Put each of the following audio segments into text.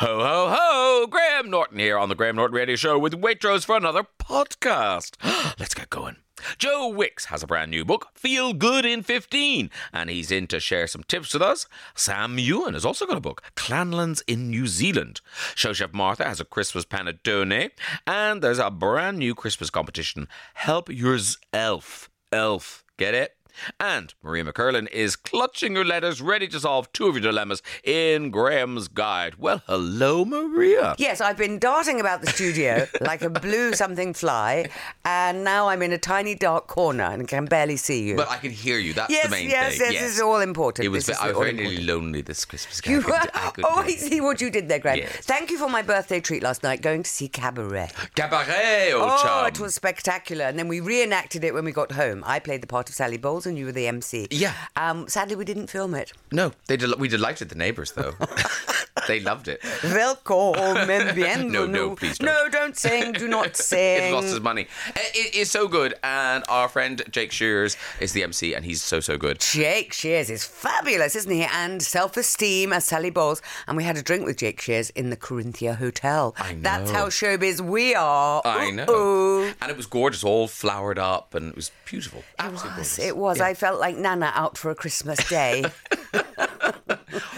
Ho, ho, ho! Graham Norton here on the Graham Norton Radio Show with Waitrose for another podcast. Let's get going. Joe Wicks has a brand new book, Feel Good in 15, and he's in to share some tips with us. Sam Heughan has also got a book, Clanlands in New Zealand. Show Chef Martha has a Christmas panettone, and there's a brand new Christmas competition, Help Yours Elf. Elf. Get it? And Maria McErlane is clutching her letters, ready to solve two of your dilemmas in Graham's Guide. Well, hello, Maria. Yes, I've been darting about the studio like a blue something fly, and now I'm in a tiny dark corner and can barely see you. But I can hear you. That's yes, the main yes, thing. yes, yes, this is all important. It was. This I was very important. lonely this Christmas. You I could- I could- oh, I see what you did there, Graham. Yes. Thank you for my birthday treat last night, going to see Cabaret. Cabaret, oh, Oh, it was spectacular. And then we reenacted it when we got home. I played the part of Sally Bowles and you were the MC. Yeah. Um, sadly, we didn't film it. No, they del- we delighted the neighbours though. they loved it. Welcome, bienvenue. No, no, please don't. No, don't sing. Do not sing. It lost his money. It- it is so good, and our friend Jake Shears is the MC, and he's so so good. Jake Shears is fabulous, isn't he? And Self Esteem as Sally Bowles. And we had a drink with Jake Shears in the Corinthia Hotel. I know. That's how showbiz we are. I know, Ooh. and it was gorgeous, all flowered up, and it was beautiful. It was. gorgeous. It was. Yeah. I felt like Nana out for a Christmas day.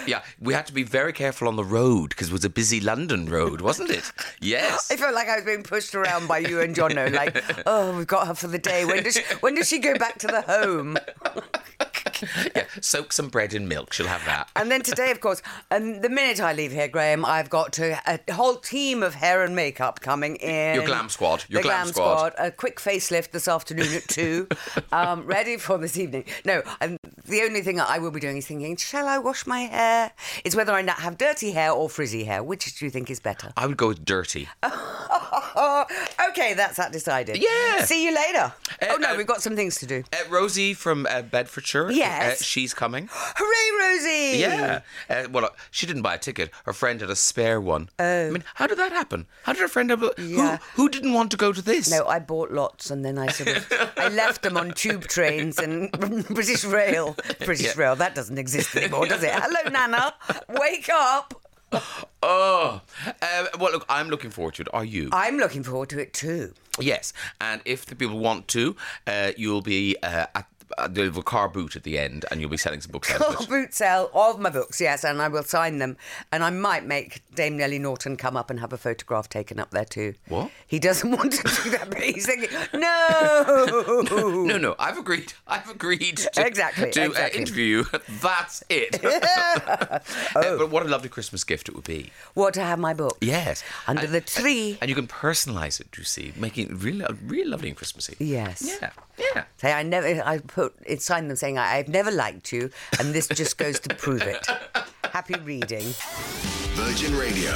Yeah, we had to be very careful on the road because it was a busy London road, wasn't it? Yes. I felt like I was being pushed around by you and Jono. Like, oh, we've got her for the day. When does she, when does she go back to the home? yeah, soak some bread in milk. She'll have that. And then today, of course, and the minute I leave here, Graham, I've got to a whole team of hair and makeup coming in. Your glam squad. Your the glam squad. A quick facelift this afternoon at two, um, ready for this evening. No, and the only thing I will be doing is thinking, shall I wash my hair? It's whether I have dirty hair or frizzy hair. Which do you think is better? I would go with dirty. Okay, that's that decided. Yeah. See you later. oh no, uh, we've got some things to do. Uh, Rosie from uh, Bedfordshire. Yes. Uh, she's coming. Hooray, Rosie! Yeah. Uh, well, uh, she didn't buy a ticket. Her friend had a spare one. Oh. I mean, how did that happen? How did her friend have a. Yeah. Who, who didn't want to go to this? No, I bought lots and then I sort of I left them on tube trains and British Rail. British Yeah. Rail, that doesn't exist anymore, does it? Hello, Nana. Wake up. Oh. Uh, well, look, I'm looking forward to it. Are you? I'm looking forward to it too. yes. And if the people want to, uh, you'll be uh, at. Uh, there'll be a car boot at the end, and you'll be selling some books it. Boot sale of my books, yes, and I will sign them. And I might make Dame Nellie Norton come up and have a photograph taken up there too. What? He doesn't want to do that, but he's thinking, no. No, no, I've agreed. I've agreed to, Exactly, to exactly. Uh, interview you. That's it. Uh, but what a lovely Christmas gift it would be. What to have my book? Yes. Under And- the tree. And you can personalise it, you see, making it really, really lovely and Christmassy. Yes. Yeah, yeah. Say I never. I put it signed them saying I've never liked you, and this just goes to prove it. Happy reading. Virgin Radio.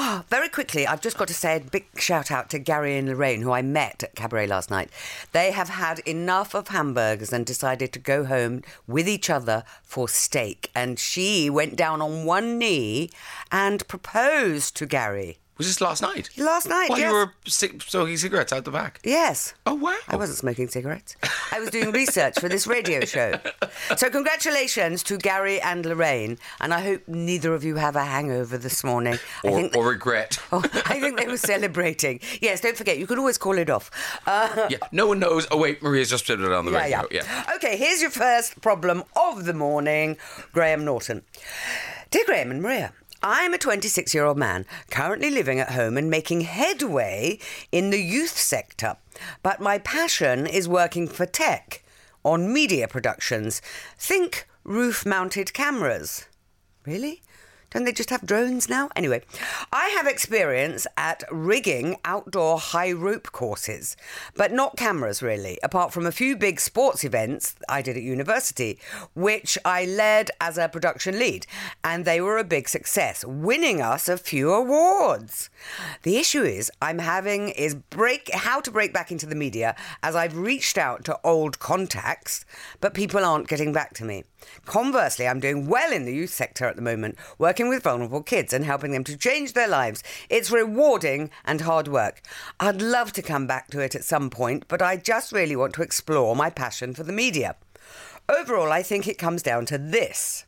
Ah, very quickly, I've just got to say a big shout out to Gary and Lorraine, who I met at Cabaret last night. They have had enough of hamburgers and decided to go home with each other for steak. And she went down on one knee and proposed to Gary Was this last night? last night. While yes. you were smoking cigarettes out the back. Yes. Oh, wow. I wasn't smoking cigarettes. I was doing research for this radio show. So, congratulations to Gary and Lorraine. And I hope neither of you have a hangover this morning. I Or, think or regret. Oh, I think they were celebrating. Yes, don't forget, you could always call it off. Uh, Yeah, no one knows. Oh, wait, Maria's just put it on the yeah, radio. yeah. Okay, here's your first problem of the morning, Graham Norton. Dear Graham and Maria, I'm a 26 year old man currently living at home and making headway in the youth sector, but my passion is working for tech on media productions. Think roof mounted cameras. Really? Don't they just have drones now? Anyway, I have experience at rigging outdoor high rope courses, but not cameras really, apart from a few big sports events I did at university, which I led as a production lead, and they were a big success, winning us a few awards. The issue is I'm having is break how to break back into the media as I've reached out to old contacts, but people aren't getting back to me. Conversely, I'm doing well in the youth sector at the moment, working with vulnerable kids and helping them to change their lives. It's rewarding and hard work. I'd love to come back to it at some point, but I just really want to explore my passion for the media. Overall, I think it comes down to this.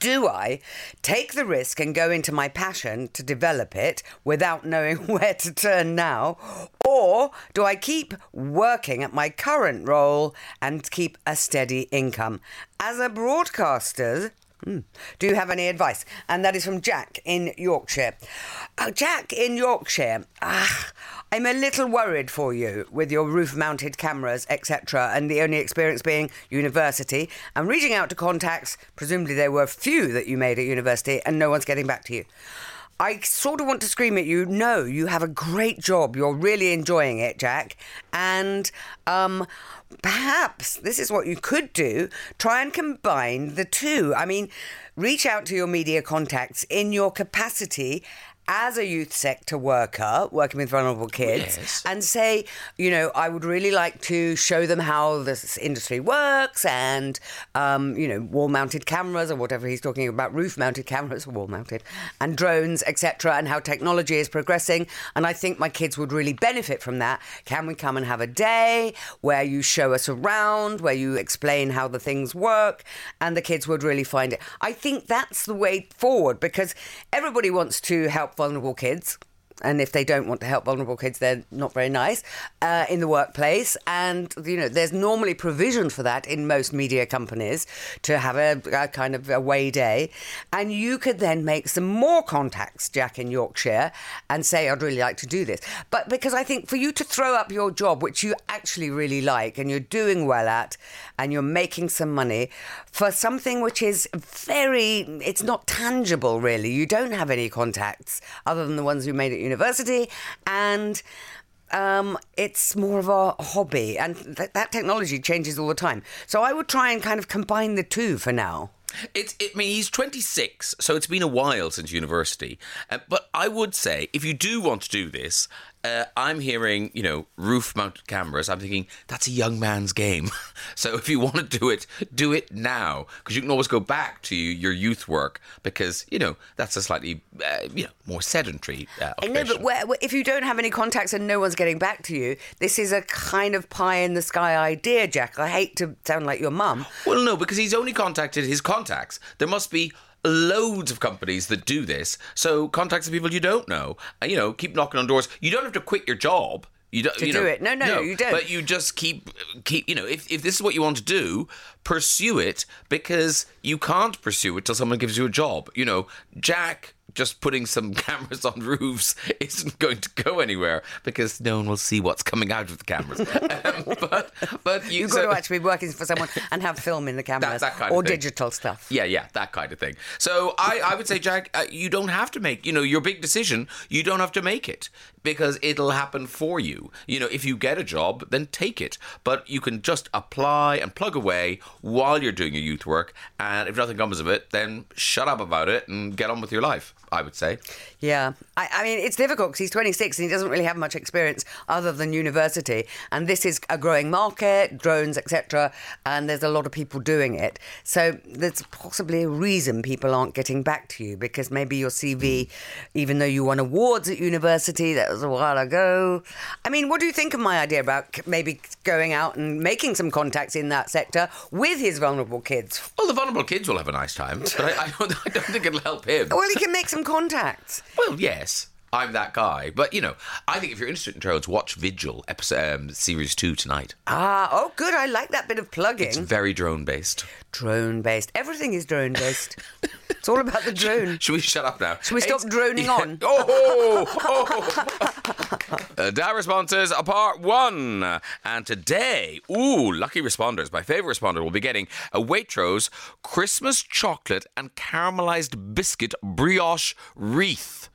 Do I take the risk and go into my passion to develop it without knowing where to turn now? Or do I keep working at my current role and keep a steady income? As a broadcaster, Hmm. Do you have any advice? And that is from Jack in Yorkshire. Uh, Jack in Yorkshire, ah, I'm a little worried for you with your roof mounted cameras, etc., and the only experience being university. I'm reaching out to contacts, presumably there were few that you made at university, and no one's getting back to you. I sort of want to scream at you. No, you have a great job. You're really enjoying it, Jack. And um, perhaps this is what you could do try and combine the two. I mean, reach out to your media contacts in your capacity as a youth sector worker working with vulnerable kids Yes. and say, you know, I would really like to show them how this industry works and, um, you know, wall mounted cameras or whatever he's talking about, roof mounted cameras, wall mounted, and drones, etc., and how technology is progressing. And I think my kids would really benefit from that. Can we come and have a day where you show us around, where you explain how the things work, and the kids would really find it? I think that's the way forward because everybody wants to help vulnerable kids. And if they don't want to help vulnerable kids, they're not very nice uh, in the workplace. And you know, there's normally provision for that in most media companies to have a, a kind of away day. And you could then make some more contacts, Jack in Yorkshire, and say, "I'd really like to do this." But because I think for you to throw up your job, which you actually really like and you're doing well at, and you're making some money for something which is very, it's not tangible really. You don't have any contacts other than the ones you made at university, and um, it's more of a hobby, and th- that technology changes all the time. So I would try and kind of combine the two for now. It, I mean, he's 26, so it's been a while since university. Uh, but I would say, if you do want to do this, uh, I'm hearing, you know, roof mounted cameras. I'm thinking, that's a young man's game. so if you want to do it, do it now. Because you can always go back to your youth work because, you know, that's a slightly, uh, you know, more sedentary uh, I know, but where, where- if you don't have any contacts and no one's getting back to you, this is a kind of pie in the sky idea, Jack. I hate to sound like your mum. Well, no, because he's only contacted his contacts. There must be loads of companies that do this. So contact some people you don't know. And, you know, keep knocking on doors. You don't have to quit your job. You don't To you do know, it. No, no, you don't. But you just keep keep. You know, if if this is what you want to do, pursue it because you can't pursue it till someone gives you a job. You know, Jack. Just putting some cameras on roofs isn't going to go anywhere because no one will see what's coming out of the cameras. um, but but you, You've got so- to actually be working for someone and have film in the cameras that kind or digital stuff. Yeah, yeah, that kind of thing. So I, I would say, Jack, uh, you don't have to make, you know, your big decision. You don't have to make it because it'll happen for you. You know, if you get a job, then take it. But you can just apply and plug away while you're doing your youth work. And if nothing comes of it, then shut up about it and get on with your life. I would say. Yeah, I, I mean it's difficult because he's 26 and he doesn't really have much experience other than university, and this is a growing market, drones, etc. And there's a lot of people doing it, so there's possibly a reason people aren't getting back to you because maybe your CV, hmm. even though you won awards at university, that was a while ago. I mean, what do you think of my idea about maybe going out and making some contacts in that sector with his vulnerable kids? Well, the vulnerable kids will have a nice time, but I, I, don't, I don't think it'll help him. Well, he can make some contacts. Well, yes, I'm that guy. But, you know, I think if you're interested in drones, watch Vigil, episode, um, series two tonight. Ah, oh, good. I like that bit of plugging. It's very drone based. drone based. Everything is drone based. it's all about the drone. Should we shut up now? Should we stop It's- droning on? Oh, oh. uh, Dial responses, uh, part one. And today, ooh, lucky responders. My favourite responder will be getting a Waitrose Christmas chocolate and caramelized biscuit brioche wreath.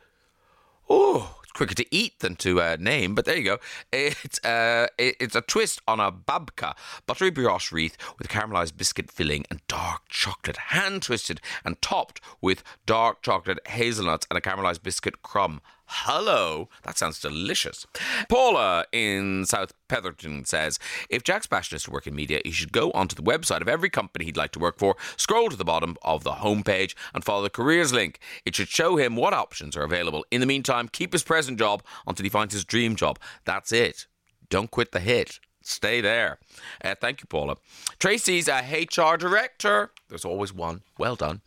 Oh, it's quicker to eat than to uh, name, but there you go. It's uh, it's a twist on a babka buttery brioche wreath with caramelized biscuit filling and dark chocolate, hand twisted and topped with dark chocolate hazelnuts and a caramelized biscuit crumb. Hello, that sounds delicious. Paula in South Petherton says if Jack's passionate to work in media, he should go onto the website of every company he'd like to work for, scroll to the bottom of the homepage, and follow the careers link. It should show him what options are available. In the meantime, keep his present job until he finds his dream job. That's it. Don't quit the hit. Stay there. Uh, thank you, Paula. Tracy's a HR director. There's always one. Well done.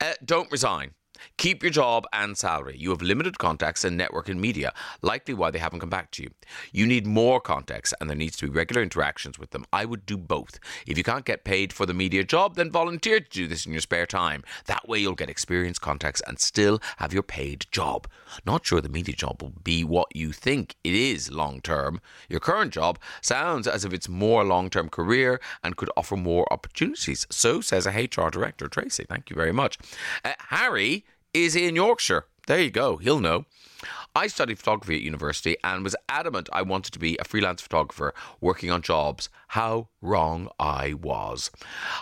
Uh, don't resign. Keep your job and salary. You have limited contacts and network in media, likely why they haven't come back to you. You need more contacts and there needs to be regular interactions with them. I would do both. If you can't get paid for the media job, then volunteer to do this in your spare time. That way you'll get experience, contacts, and still have your paid job. Not sure the media job will be what you think it is long term. Your current job sounds as if it's more long term career and could offer more opportunities. So says a HR director, Tracy. Thank you very much. Uh, Harry is he in Yorkshire. There you go, he'll know. I studied photography at university and was adamant I wanted to be a freelance photographer working on jobs. How wrong I was.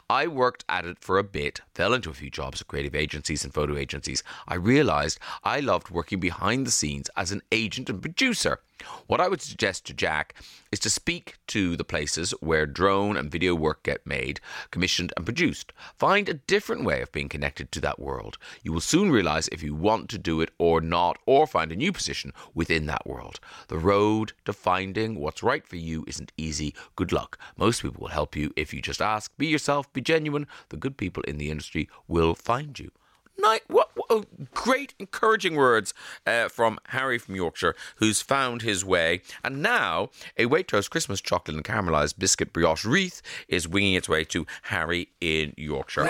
I worked at it for a bit, fell into a few jobs at creative agencies and photo agencies. I realised I loved working behind the scenes as an agent and producer. What I would suggest to Jack is to speak to the places where drone and video work get made, commissioned, and produced. Find a different way of being connected to that world. You will soon realize if you want to do it or not, or find a new position within that world. The road to finding what's right for you isn't easy. Good luck. Most people will help you if you just ask. Be yourself, be genuine. The good people in the industry will find you. Night, what, what oh, great encouraging words uh, from Harry from Yorkshire, who's found his way, and now a Waitrose Christmas chocolate and caramelised biscuit brioche wreath is winging its way to Harry in Yorkshire.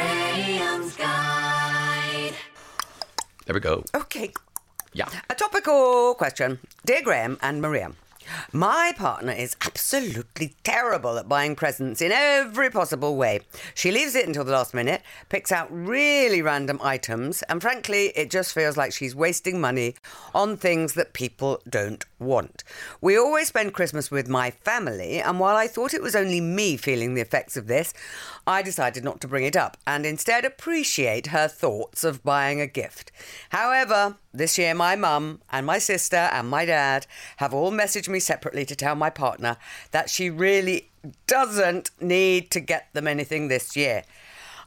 There we go. Okay. Yeah. A topical question. Dear Graham and Maria, my partner is absolutely terrible at buying presents in every possible way. She leaves it until the last minute, picks out really random items, and frankly, it just feels like she's wasting money on things that people don't want. We always spend Christmas with my family, and while I thought it was only me feeling the effects of this, I decided not to bring it up and instead appreciate her thoughts of buying a gift. However, this year my mum and my sister and my dad have all messaged me separately to tell my partner that she really doesn't need to get them anything this year.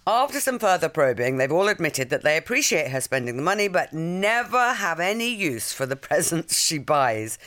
After some further probing, they've all admitted that they appreciate her spending the money but never have any use for the presents she buys.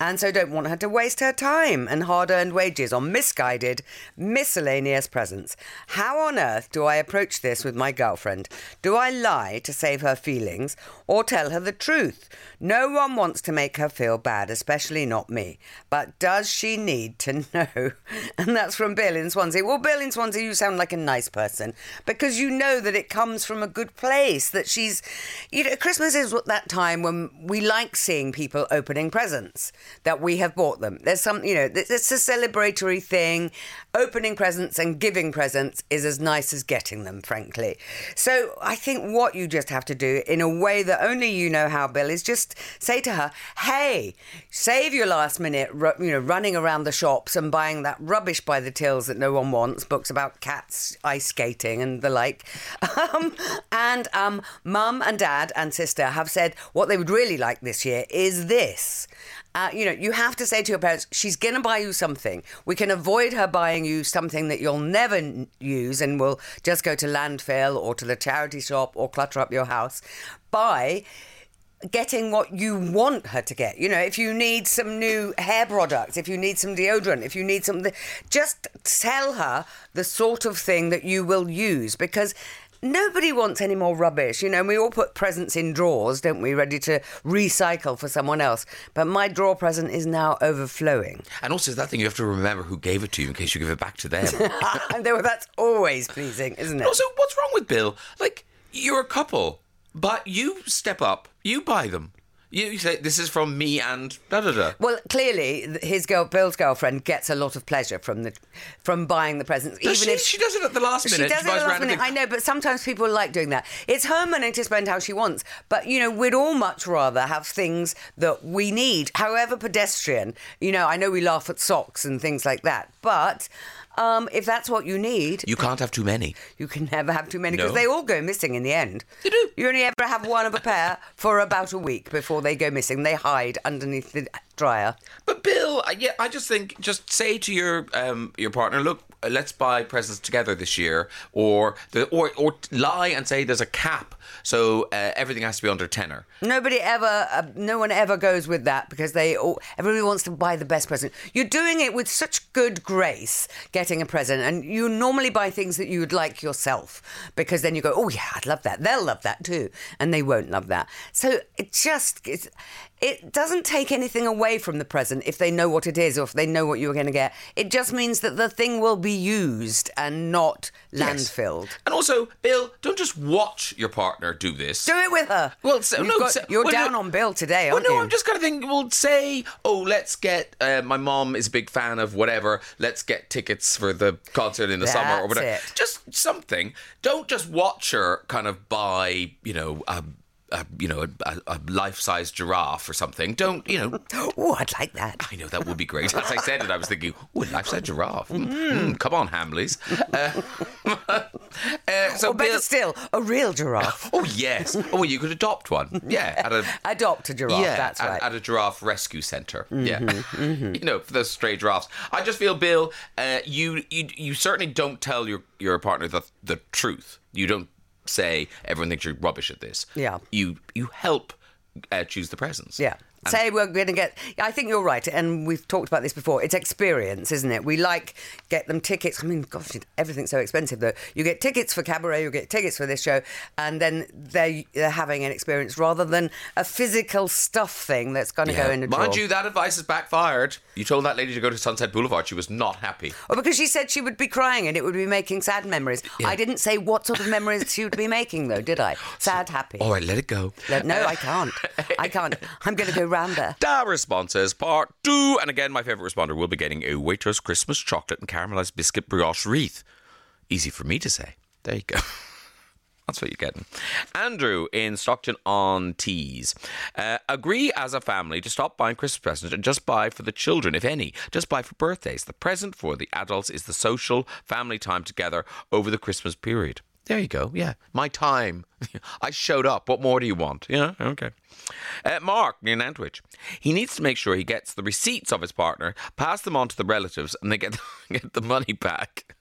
And so don't want her to waste her time and hard earned wages on misguided, miscellaneous presents. How on earth do I approach this with my girlfriend? Do I lie to save her feelings or tell her the truth? No one wants to make her feel bad, especially not me. But does she need to know? And that's from Bill in Swansea. Well, Bill in Swansea, you sound like a nice person because you know that it comes from a good place, that she's, you know, Christmas is that time when we like seeing people opening presents that we have bought them. There's some, you know, it's a celebratory thing. Opening presents and giving presents is as nice as getting them, frankly. So I think what you just have to do in a way that only you know how, Bill, is just say to her, hey, save your last minute, you know, running around the shops and buying that rubbish by the tills that no one wants, books about cats ice skating and the like. Um, and um, mum and dad and sister have said what they would really like this year is this. Uh, you know, you have to say to your parents, she's going to buy you something. We can avoid her buying you something that you'll never use and will just go to landfill or to the charity shop or clutter up your house by getting what you want her to get. You know, if you need some new hair products, if you need some deodorant, if you need something, just tell her the sort of thing that you will use because nobody wants any more rubbish. You know, we all put presents in drawers, don't we, ready to recycle for someone else. But my drawer present is now overflowing. And also, that thing you have to remember who gave it to you in case you give it back to them. and they were- that's always pleasing, isn't it? also, what's wrong with Bill? Like, you're a couple, but you step up, you buy them. You, say, this is from me and da da da. Well, clearly, his girl, Bill's girlfriend, gets a lot of pleasure from the from buying the presents, Does even she, if she does it at the last She minute. does it at the last minute. things. I know, but sometimes people like doing that. It's her money to spend how she wants. But, you know, we'd all much rather have things that we need, however pedestrian. You know, I know we laugh at socks and things like that. But um, if that's what you need, You can't have too many. you can never have too many because No. they all go missing in the end. They do. You only ever have one of a pair for about a week before they go missing. They hide underneath the dryer. But Bill, I- yeah, I just think just say to your um, your partner, look, let's buy presents together this year, or the or or lie and say there's a cap, so uh, everything has to be under tenner. Nobody ever, uh, no one ever goes with that because they all, everybody wants to buy the best present. You're doing it with such good grace, getting a present, and you normally buy things that you would like yourself because then you go, oh yeah, I'd love that. They'll love that too, and they won't love that. So it just, it's, it doesn't take anything away from the present if they know what it is or if they know what you're going to get. It just means that the thing will be used and not Yes. landfilled. And also, Bill, don't just watch your partner do this. Do it with her. Well, so- no, got- so- you're well, no- down on Bill today, Well, aren't no, you? I'm just kind of thinking. Well, say, oh, let's get. Uh, my mom is a big fan of whatever. Let's get tickets for the concert in the summer or whatever. it. Just something. Don't just watch her kind of buy, you know, a, a you know, a, a life-size giraffe or something. Don't, you know. Oh, I'd like that. I know that would be great. As I said it, I was thinking, oh, a life-size giraffe. Mm, mm, come on, Hamleys. Uh, uh, so Or better Bill- still, a real giraffe. Oh yes. Oh, well, you could adopt one. Yeah, at a Adopt a giraffe, yeah, that's at, right. at a giraffe rescue center. Yeah, Mm-hmm, you know, for those stray giraffes. I just feel, Bill, uh, you, you you certainly don't tell your your partner the the truth. You don't say everyone thinks you're rubbish at this. Yeah. You you help uh, choose the presents. Yeah. Say we're going to get. I think you're right, and we've talked about this before. It's experience, isn't it? We like get them tickets. I mean, gosh, everything's so expensive though. You get tickets for cabaret, you get tickets for this show, and then they they're having an experience rather than a physical stuff thing that's going to go in a Mind drawer. you, that advice has backfired. You told that lady to go to Sunset Boulevard. She was not happy. Or because she said she would be crying and it would be making sad memories. I didn't say what sort of memories she would be making though, did I? Sad, happy. All right, let it go. Let- no, I can't. I can't. I'm going to go round there. Da responses part two. And again, my favourite responder will be getting a Waitrose Christmas chocolate and caramelised biscuit brioche wreath. Easy for me to say. There you go. That's what you're getting. Andrew in Stockton on Tees. Uh, agree as a family to stop buying Christmas presents and just buy for the children, if any. Just buy for birthdays. The present for the adults is the social family time together over the Christmas period. There you go. Yeah. My time. I showed up. What more do you want? Yeah. Okay. Uh, Mark in Nantwich. He needs to make sure he gets the receipts of his partner, pass them on to the relatives, and they get, get the money back.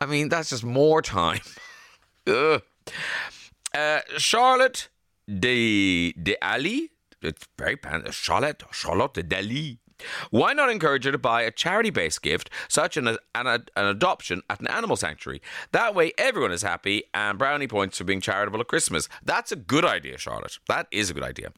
I mean, that's just more time. Ugh. Uh, Charlotte de de Ali. It's very pan- Charlotte Charlotte de Dali. Why not encourage her to buy a charity-based gift, such as an, an, an adoption at an animal sanctuary? That way, everyone is happy, and brownie points for being charitable at Christmas. That's a good idea, Charlotte. That is a good idea.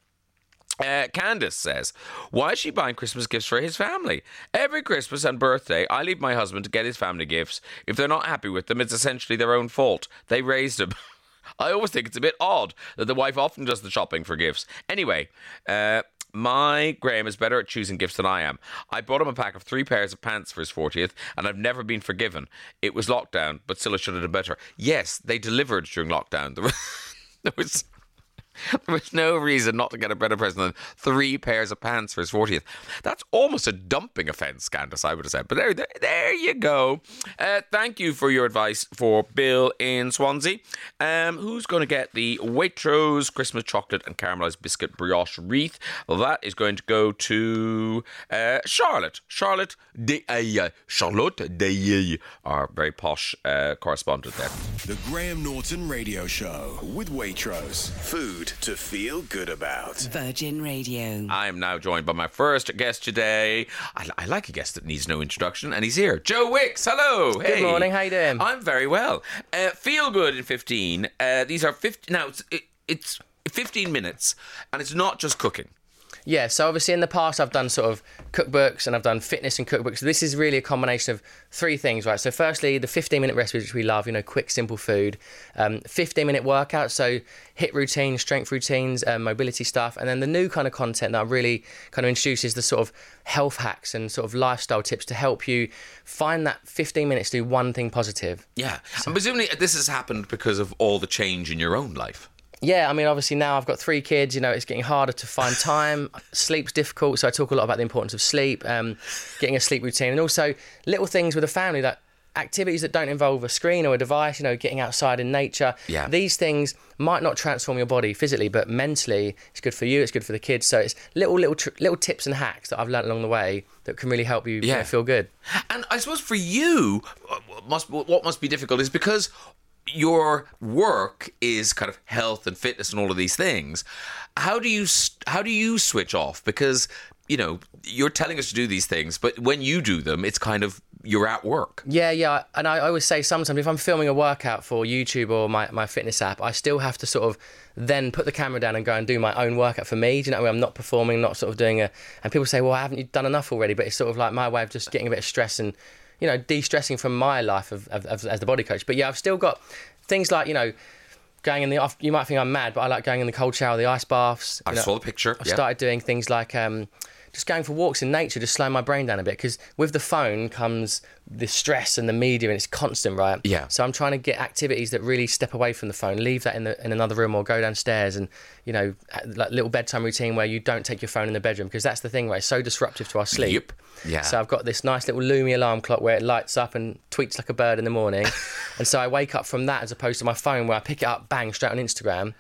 Uh, Candace says, Why is she buying Christmas gifts for his family? Every Christmas and birthday, I leave my husband to get his family gifts. If they're not happy with them, it's essentially their own fault. They raised him. I always think it's a bit odd that the wife often does the shopping for gifts. Anyway, uh, my Graham is better at choosing gifts than I am. I bought him a pack of three pairs of pants for his 40th, and I've never been forgiven. It was lockdown, but still I should have done better. Yes, they delivered during lockdown. There was, there was no reason not to get a better present than three pairs of pants for his 40th. That's almost a dumping offence, Candace, I would have said. But there, there, there you go. Uh, thank you for your advice for Bill in Swansea. Um, who's going to get the Waitrose Christmas chocolate and caramelised biscuit brioche wreath? Well, that is going to go to uh, Charlotte. Charlotte de Charlotte de our very posh uh, correspondent there. The Graham Norton Radio Show with Waitrose. Food to feel good about. Virgin Radio. I'm now joined by my first guest today. I, I like a guest that needs no introduction, and he's here. Joe Wicks, hello. Good morning, how you doing? I'm very well. Uh, feel good in 15. Uh, these are 50. Now, it's, it, it's 15 minutes, and it's not just cooking. Yeah, so obviously in the past I've done sort of cookbooks and I've done fitness and cookbooks. This is really a combination of three things, right? So firstly, the 15 minute recipes which we love, you know, quick, simple food. Um, 15 minute workouts, so HIIT routines, strength routines, um, mobility stuff, and then the new kind of content that really kind of introduces the sort of health hacks and sort of lifestyle tips to help you find that 15 minutes to do one thing positive. Yeah. And presumably this has happened because of all the change in your own life. Yeah, I mean, obviously now I've got three kids. You know, it's getting harder to find time. Sleep's difficult, so I talk a lot about the importance of sleep, um, getting a sleep routine, and also little things with a family that activities that don't involve a screen or a device, you know, getting outside in nature. Yeah. These things might not transform your body physically, but mentally, it's good for you. It's good for the kids. So it's little, little, tr- little tips and hacks that I've learned along the way that can really help you, you know, feel good. And I suppose for you, must what must be difficult is because your work is kind of health and fitness and all of these things. How do you how do you switch off? Because you know you're telling us to do these things, but when you do them, it's kind of you're at work. Yeah, yeah. And I always say sometimes if I'm filming a workout for YouTube or my, my fitness app, I still have to sort of then put the camera down and go and do my own workout for me. Do you know I? I'm not performing, not sort of doing a. And people say, well, haven't you done enough already? But it's sort of like my way of just getting a bit of stress and, you know, de stressing from my life of, of, of, as the body coach. But yeah, I've still got things like, you know, going in the off. You might think I'm mad, but I like going in the cold shower, the ice baths. I know. saw the picture. I've yeah. started doing things like um, just going for walks in nature, just slowing my brain down a bit. Because with the phone comes the stress and the media, and it's constant, right? Yeah. So I'm trying to get activities that really step away from the phone, leave that in the in another room, or go downstairs, and you know, like little bedtime routine where you don't take your phone in the bedroom because that's the thing, where It's so disruptive to our sleep. Yep. Yeah. So I've got this nice little Lumie alarm clock where it lights up and tweets like a bird in the morning, and so I wake up from that as opposed to my phone where I pick it up, bang, straight on Instagram.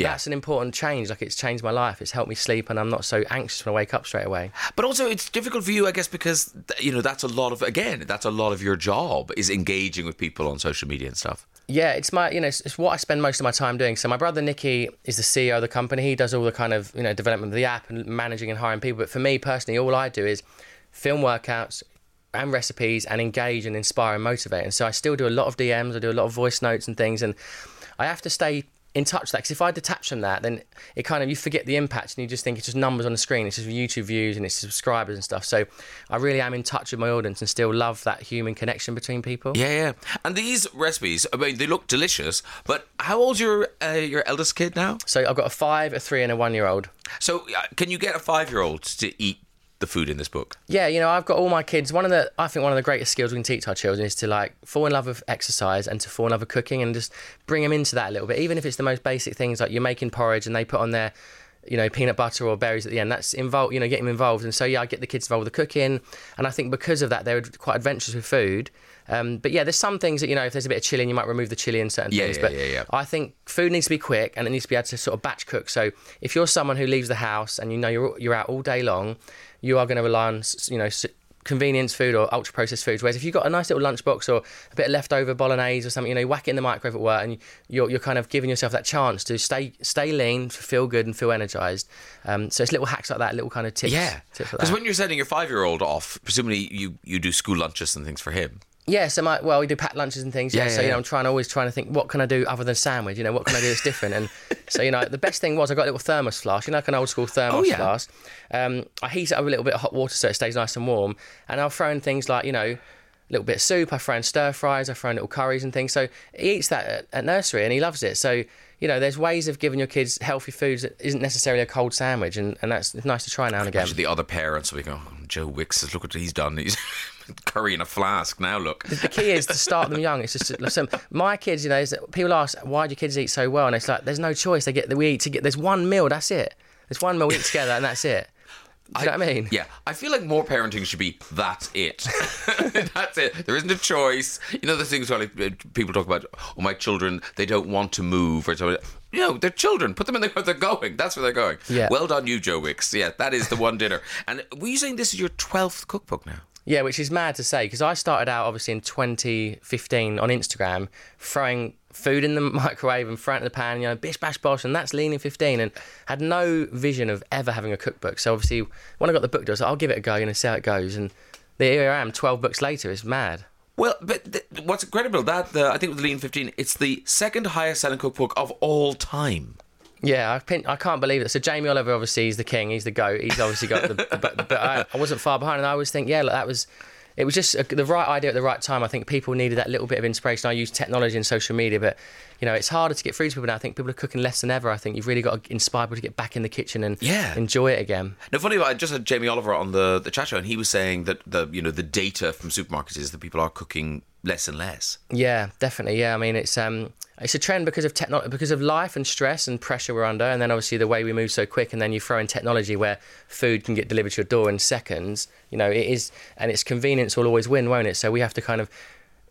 Yeah. That's an important change. Like it's changed my life. It's helped me sleep, and I'm not so anxious when I wake up straight away. But also, it's difficult for you, I guess, because you know that's a lot of again, that's a lot of your job is engaging with people on social media and stuff. Yeah, it's my you know it's, it's what I spend most of my time doing. So my brother Nicky is the CEO of the company. He does all the kind of you know development of the app and managing and hiring people. But for me personally, all I do is film workouts and recipes and engage and inspire and motivate. And so I still do a lot of DMs. I do a lot of voice notes and things. And I have to stay in touch with that because if I detach from that, then it kind of you forget the impact and you just think it's just numbers on the screen. It's just YouTube views and it's subscribers and stuff. So I really am in touch with my audience and still love that human connection between people. Yeah, yeah. And these recipes, I mean, they look delicious. But how old's your uh, your eldest kid now? So I've got a five, a three, and a one-year-old. So uh, can you get a five year old to eat the food in this book? Yeah, you know, I've got all my kids. One of the, I think one of the greatest skills we can teach our children is to like fall in love with exercise and to fall in love with cooking and just bring them into that a little bit. Even if it's the most basic things like you're making porridge and they put on their, you know, peanut butter or berries at the end. That's involved, you know, get them involved. And so yeah, I get the kids involved with the cooking, and I think because of that, they're quite adventurous with food. Um, but yeah, there's some things that you know, if there's a bit of chili, you might remove the chili in certain Yeah, things. yeah, but yeah, yeah. I think food needs to be quick and it needs to be able to sort of batch cook. So if you're someone who leaves the house and you know you're you're out all day long, you are going to rely on you know convenience food or ultra processed foods. Whereas if you've got a nice little lunchbox or a bit of leftover bolognese or something, you know, you whack it in the microwave at work and you're you're kind of giving yourself that chance to stay stay lean, feel good, and feel energized. Um, so it's little hacks like that, little kind of tips. Yeah, because when you're sending your five year old off, presumably you you do school lunches and things for him. Yeah, so my well, we do packed lunches and things. Yeah, Yeah, so you know. I'm trying always trying to think what can I do other than sandwich. You know, what can I do that's different? And so you know, the best thing was I got a little thermos flask. You know, like an old school thermos Oh, yeah. flask. Um, I heat it up a little bit of hot water so it stays nice and warm. And I'll throw in things like you know, little bit of soup. I throw in stir fries. I throw in little curries and things. So he eats that at, at nursery and he loves it. So you know, there's ways of giving your kids healthy foods that isn't necessarily a cold sandwich, and, and that's it's nice to try now and again. Imagine the other parents will going, oh, Joe Wicks, look what he's done. He's curry in a flask. Now look. the key is to start them young. It's just listen, my kids, you know, is that people ask why do your kids eat so well, and it's like there's no choice. They get that we eat to get there's one meal. That's it. There's one meal we eat together, and that's it. You know what I mean? Yeah, I feel like more parenting should be that's it. that's it. There isn't a choice. You know the things where like, uh, people talk about, oh, my children, they don't want to move or something. You know, they're children. Put them in the, where they're going. That's where they're going. Yeah. Well done, you, Joe Wicks. Yeah, that is the one dinner. And were you saying this is your 12th cookbook now? Yeah, which is mad to say because I started out obviously in 2015 on Instagram throwing food in the microwave and front of the pan, you know, bish bash bosh, and that's Lean in 15, and had no vision of ever having a cookbook. So obviously, when I got the book I was like, I'll give it a go and see how it goes. And there I am, 12 books later. It's mad. Well, but th- what's incredible that the, I think with Lean 15, it's the second highest selling cookbook of all time. Yeah, I, pin, I can't believe it. So Jamie Oliver obviously is the king. He's the goat. He's obviously got the. the but but I, I wasn't far behind, and I always think, yeah, look, that was. It was just a, the right idea at the right time. I think people needed that little bit of inspiration. I use technology and social media, but you know, it's harder to get through to people now. I think people are cooking less than ever. I think you've really got to inspire people to get back in the kitchen and Yeah. enjoy it again. Now, funny, I just had Jamie Oliver on the, the chat show, and he was saying that the you know the data from supermarkets is that people are cooking less and less. Yeah, definitely. Yeah, I mean it's um it's a trend because of techno- because of life and stress and pressure we're under, and then obviously the way we move so quick, and then you throw in technology where food can get delivered to your door in seconds. You know, it is, and its convenience will always win, won't it? So we have to kind of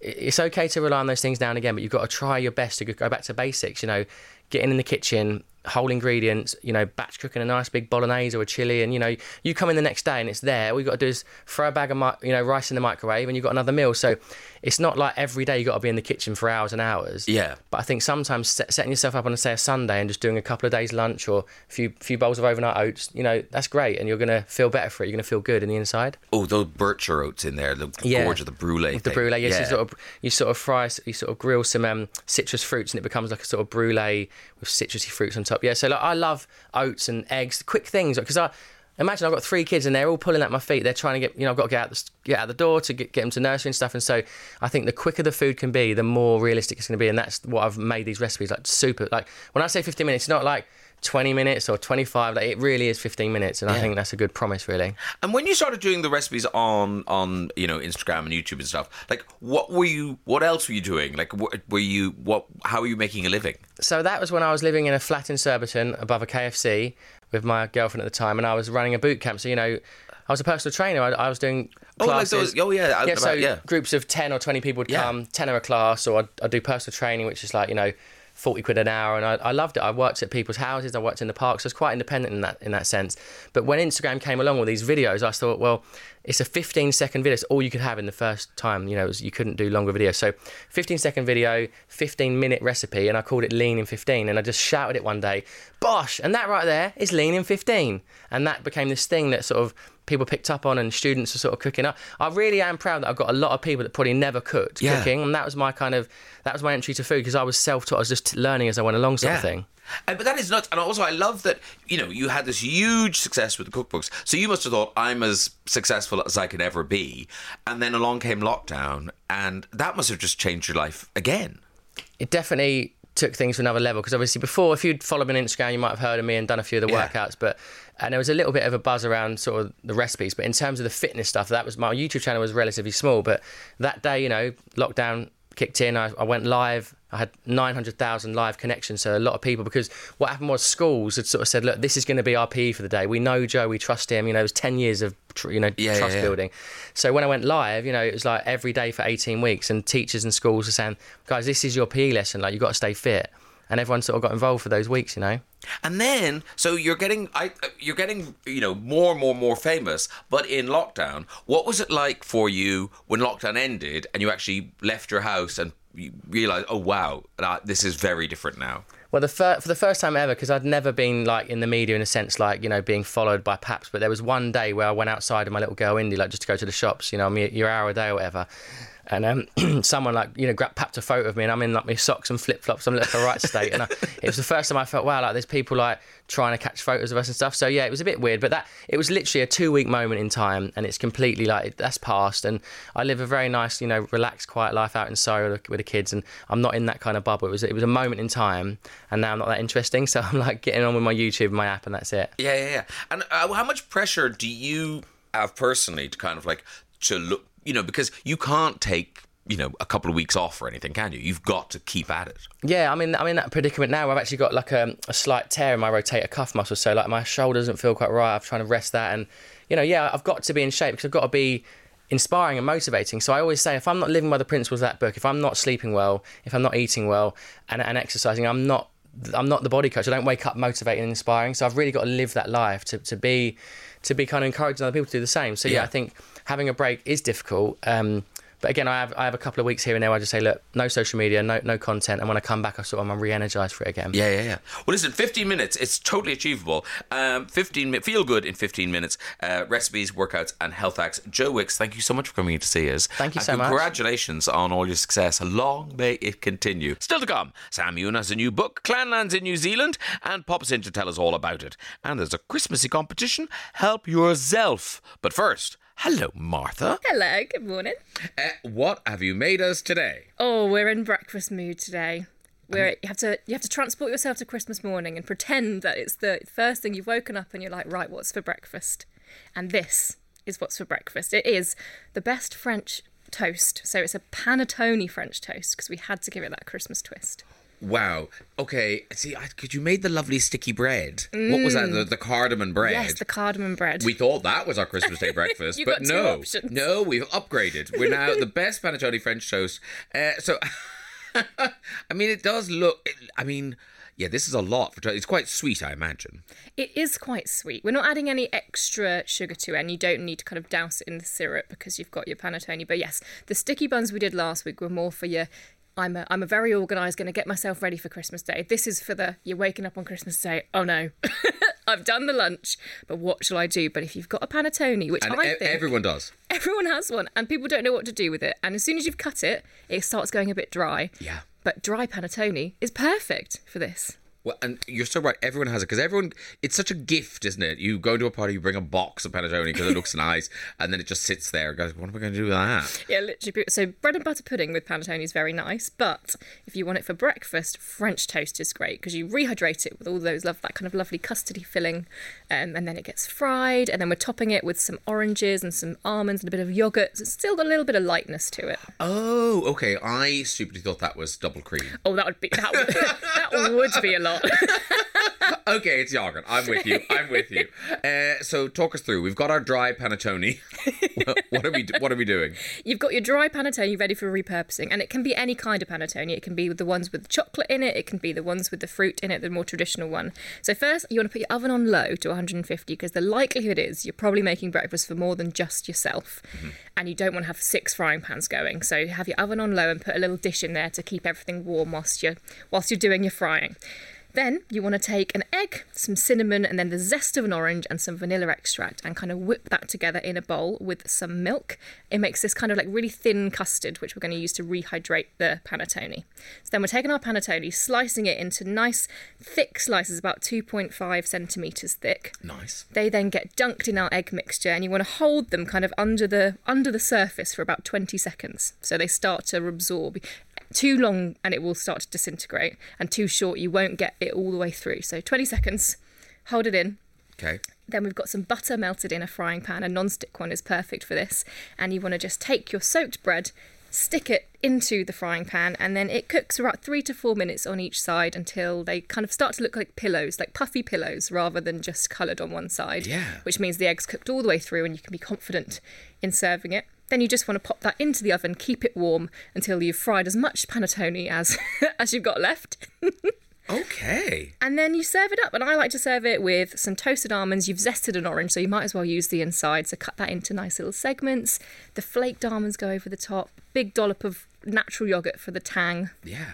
it's okay to rely on those things now and again, but you've got to try your best to go back to basics. You know, getting in the kitchen, whole ingredients, you know, batch cooking a nice big bolognese or a chili, and you know, you come in the next day and it's there. All you got to do is throw a bag of mi- you know rice in the microwave, and you've got another meal. So it's not like every day you got to be in the kitchen for hours and hours. Yeah. But I think sometimes set, setting yourself up on say a Sunday and just doing a couple of days lunch or a few few bowls of overnight oats, you know, that's great, and you're gonna feel better for it. You're gonna feel good in the inside. Oh, those bircher oats in there, the Yeah. gorge of the brulee. With the brulee, yes, Yeah. you sort of you sort of fry, you sort of grill some um, citrus fruits, and it becomes like a sort of brulee with citrusy fruits on Yeah, so like, I love oats and eggs, quick things, because I. Imagine I've got three kids and they're all pulling at my feet. They're trying to get, you know, I've got to get out the, get out the door to get, get them to nursery and stuff. And so I think the quicker the food can be, the more realistic it's going to be. And that's what I've made these recipes like super. Like when I say 15 minutes, it's not like 20 minutes or 25. Like it really is 15 minutes. And I think that's a good promise, really. And when you started doing the recipes on on you know Instagram and YouTube and stuff, like what were you? What else were you doing? Like what, were you? What? How were you making a living? So that was when I was living in a flat in Surbiton above a KFC with my girlfriend at the time, and I was running a boot camp. So you know, I was a personal trainer. I, I was doing Oh, like classes. those- oh, yeah, yeah. and So yeah. groups of ten or twenty people would Yeah. come, ten a class, or I'd, I'd do personal training, which is like you know. 40 quid an hour and I, I loved it. I worked at people's houses, I worked in the parks, so I was quite independent in that in that sense. But when Instagram came along with these videos, I thought, well, it's a 15 second video. It's all you could have in the first time. You know, was, you couldn't do longer videos. So 15 second video, 15 minute recipe, and I called it Lean in 15. And I just shouted it one day, bosh! And that right there is Lean in 15. And that became this thing that sort of people picked up on and students are sort of cooking up. I really am proud that I've got a lot of people that probably never cooked Yeah. cooking. And that was my kind of, that was my entry to food because I was self taught. I was just learning as I went along sort of thing. And, but that is nuts. And also, I love that you know you had this huge success with the cookbooks. So you must have thought I'm as successful as I could ever be. And then along came lockdown, and that must have just changed your life again. it definitely took things to another level because obviously before if you'd followed me on instagram you might have heard of me and done a few of the Yeah. workouts but and there was a little bit of a buzz around sort of the recipes but in terms of the fitness stuff that was my youtube channel was relatively small but that day you know lockdown kicked in. I, I went live. I had 900000 live connections so a lot of people because what happened was schools had sort of said look this is going to be our pe for the day. We know joe we trust him. You know it was 10 years of tr- you know Yeah, yeah, trust yeah. building. So when I went live, you know, it was like every day for 18 weeks, and teachers and schools were saying, guys, this is your PE lesson, like, you've got to stay fit. And everyone sort of got involved for those weeks, you know. And then, so you're getting, I, you're getting, you know, more and more and more famous. But in lockdown, what was it like for you when lockdown ended and you actually left your house and you realized, oh wow, this is very different now? Well, the fir- for the first time ever, because I'd never been like in the media in a sense, like you know, being followed by paps. But there was one day where I went outside with my little girl Indy, like just to go to the shops, you know, your hour a day or whatever. And um, someone like you know grabbed papped a photo of me, and I'm in like my socks and flip flops. I'm in like right state, and I, it was the first time I felt wow, like there's people like trying to catch photos of us and stuff. So yeah, it was a bit weird, but that it was literally a two week moment in time, and it's completely like that's past. And I live a very nice, you know, relaxed, quiet life out in Surrey with, the kids, and I'm not in that kind of bubble. It was it was a moment in time, and now I'm not that interesting. So I'm like getting on with my YouTube, my app, and that's it. Yeah, yeah, yeah. And uh, how much pressure do you have personally to kind of like to look, you know, because you can't take, you know, a couple of weeks off or anything, can you? You've got to keep at it. Yeah, I'm in I'm in that predicament now. I've actually got like a, a slight tear in my rotator cuff muscle, so like my shoulder doesn't feel quite right. I'm trying to rest that, and you know, yeah, I've got to be in shape because I've got to be inspiring and motivating. So I always say, if I'm not living by the principles of that book, if I'm not sleeping well, if I'm not eating well and, and exercising, I'm not I'm not the body coach. I don't wake up motivating and inspiring. So I've really got to live that life to, to be to be kind of encouraging other people to do the same. So yeah, Yeah. I think having a break is difficult. Um, but again, I have I have a couple of weeks here and there. Where I just say, look, no social media, no no content, and when I come back, I sort of I'm re-energized for it again. Yeah, yeah, yeah. Well, listen, 15 minutes. It's totally achievable. Um, 15 feel good in 15 minutes. Uh, recipes, workouts, and health hacks. Joe Wicks, thank you so much for coming in to see us. Thank you And so much. Congratulations on all your success. Long may it continue. Still to come, Sam Heughan has a new book, Clanlands in New Zealand, and pops in to tell us all about it. And there's a Christmassy competition. Help yourself. But first, hello, Martha. Hello, good morning. Uh, what have you made us today? Oh, we're in breakfast mood today. Where you have to you have to transport yourself to Christmas morning and pretend that it's the first thing you've woken up and you're like, right, what's for breakfast? And this is what's for breakfast. It is the best French toast. So it's a panettone French toast because we had to give it that Christmas twist. Wow. Okay. See, I, could you made the lovely sticky bread? What was that? The, the cardamom bread. Yes, the cardamom bread. We thought that was our Christmas Day breakfast, but no, no, we've upgraded. We're now the best panettone French toast. Uh, so, I mean, it does look. I mean, yeah, this is a lot for. It's quite sweet, I imagine. It is quite sweet. We're not adding any extra sugar to it, and you don't need to kind of douse it in the syrup because you've got your panettone. But yes, the sticky buns we did last week were more for your. I'm a, I'm a very organised, going to get myself ready for Christmas Day. This is for the you're waking up on Christmas Day. Oh no, I've done the lunch, but what shall I do? But if you've got a panettone, which And I e- think everyone does. everyone has one, and people don't know what to do with it. And as soon as you've cut it, it starts going a bit dry. Yeah. But dry panettone is perfect for this. Well, and you're so right. Everyone has it because everyone. It's such a gift, isn't it? You go to a party, you bring a box of panettone because it looks nice, and then it just sits there. Goes, what am I going to do with that? Yeah, literally. So bread and butter pudding with panettone is very nice, but if you want it for breakfast, French toast is great because you rehydrate it with all those love that kind of lovely custardy filling, um, and then it gets fried, and then we're topping it with some oranges and some almonds and a bit of yogurt. So it's still got a little bit of lightness to it. Oh, okay. I stupidly thought that was double cream. Oh, that would be that would, that would be a lot. Okay, it's yogurt. I'm with you. I'm with you. Uh, so talk us through. We've got our dry panettone. what are we? What are we doing? You've got your dry panettone ready for repurposing, and it can be any kind of panettone. It can be the ones with chocolate in it, it can be the ones with the fruit in it, the more traditional one. So, first, you want to put your oven on low to 150 because the likelihood is you're probably making breakfast for more than just yourself, and you don't want to have six frying pans going. So, have your oven on low and put a little dish in there to keep everything warm whilst you're, whilst you're doing your frying. Then you want to take an egg, some cinnamon, and then the zest of an orange and some vanilla extract and kind of whip that together in a bowl with some milk. It makes this kind of like really thin custard, which we're going to use to rehydrate the panettone. So then we're taking our panettone, slicing it into nice thick slices, about 2.5 centimeters thick. Nice. They then get dunked in our egg mixture, and you want to hold them kind of under the under the surface for about 20 seconds, so they start to absorb. Too long, and it will start to disintegrate, and too short, you won't get it all the way through. So 20 seconds, hold it in. Okay. Then we've got some butter melted in a frying pan. A non-stick one is perfect for this. And you want to just take your soaked bread, stick it into the frying pan, and then it cooks for about three to four minutes on each side until they kind of start to look like pillows, like puffy pillows, rather than just coloured on one side. Yeah. Which means the egg's cooked all the way through, and you can be confident in serving it. Then you just want to pop that into the oven, keep it warm until you've fried as much panettone as as you've got left. Okay. And then you serve it up. And I like to serve it with some toasted almonds. You've zested an orange, so you might as well use the inside. So cut that into nice little segments. The flaked almonds go over the top. Big dollop of natural yogurt for the tang. Yeah.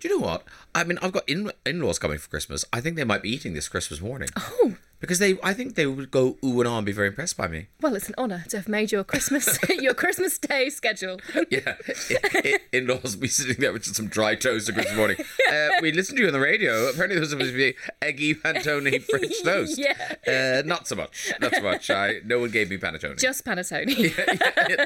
Do you know what? I mean, I've got in in-laws coming for Christmas. I think they might be eating this Christmas morning. Oh, Because they, I think they would go ooh and ah and be very impressed by me. well, it's an honour to have made your Christmas your Christmas day schedule. Yeah, I- I- in-laws be sitting there with just some dry toast at Christmas morning. Uh, we listened to you on the radio. Apparently, there was supposed to be eggy panettone French toast. Yeah. Uh, not so much. Not so much. I no one gave me panettone. Just panettone.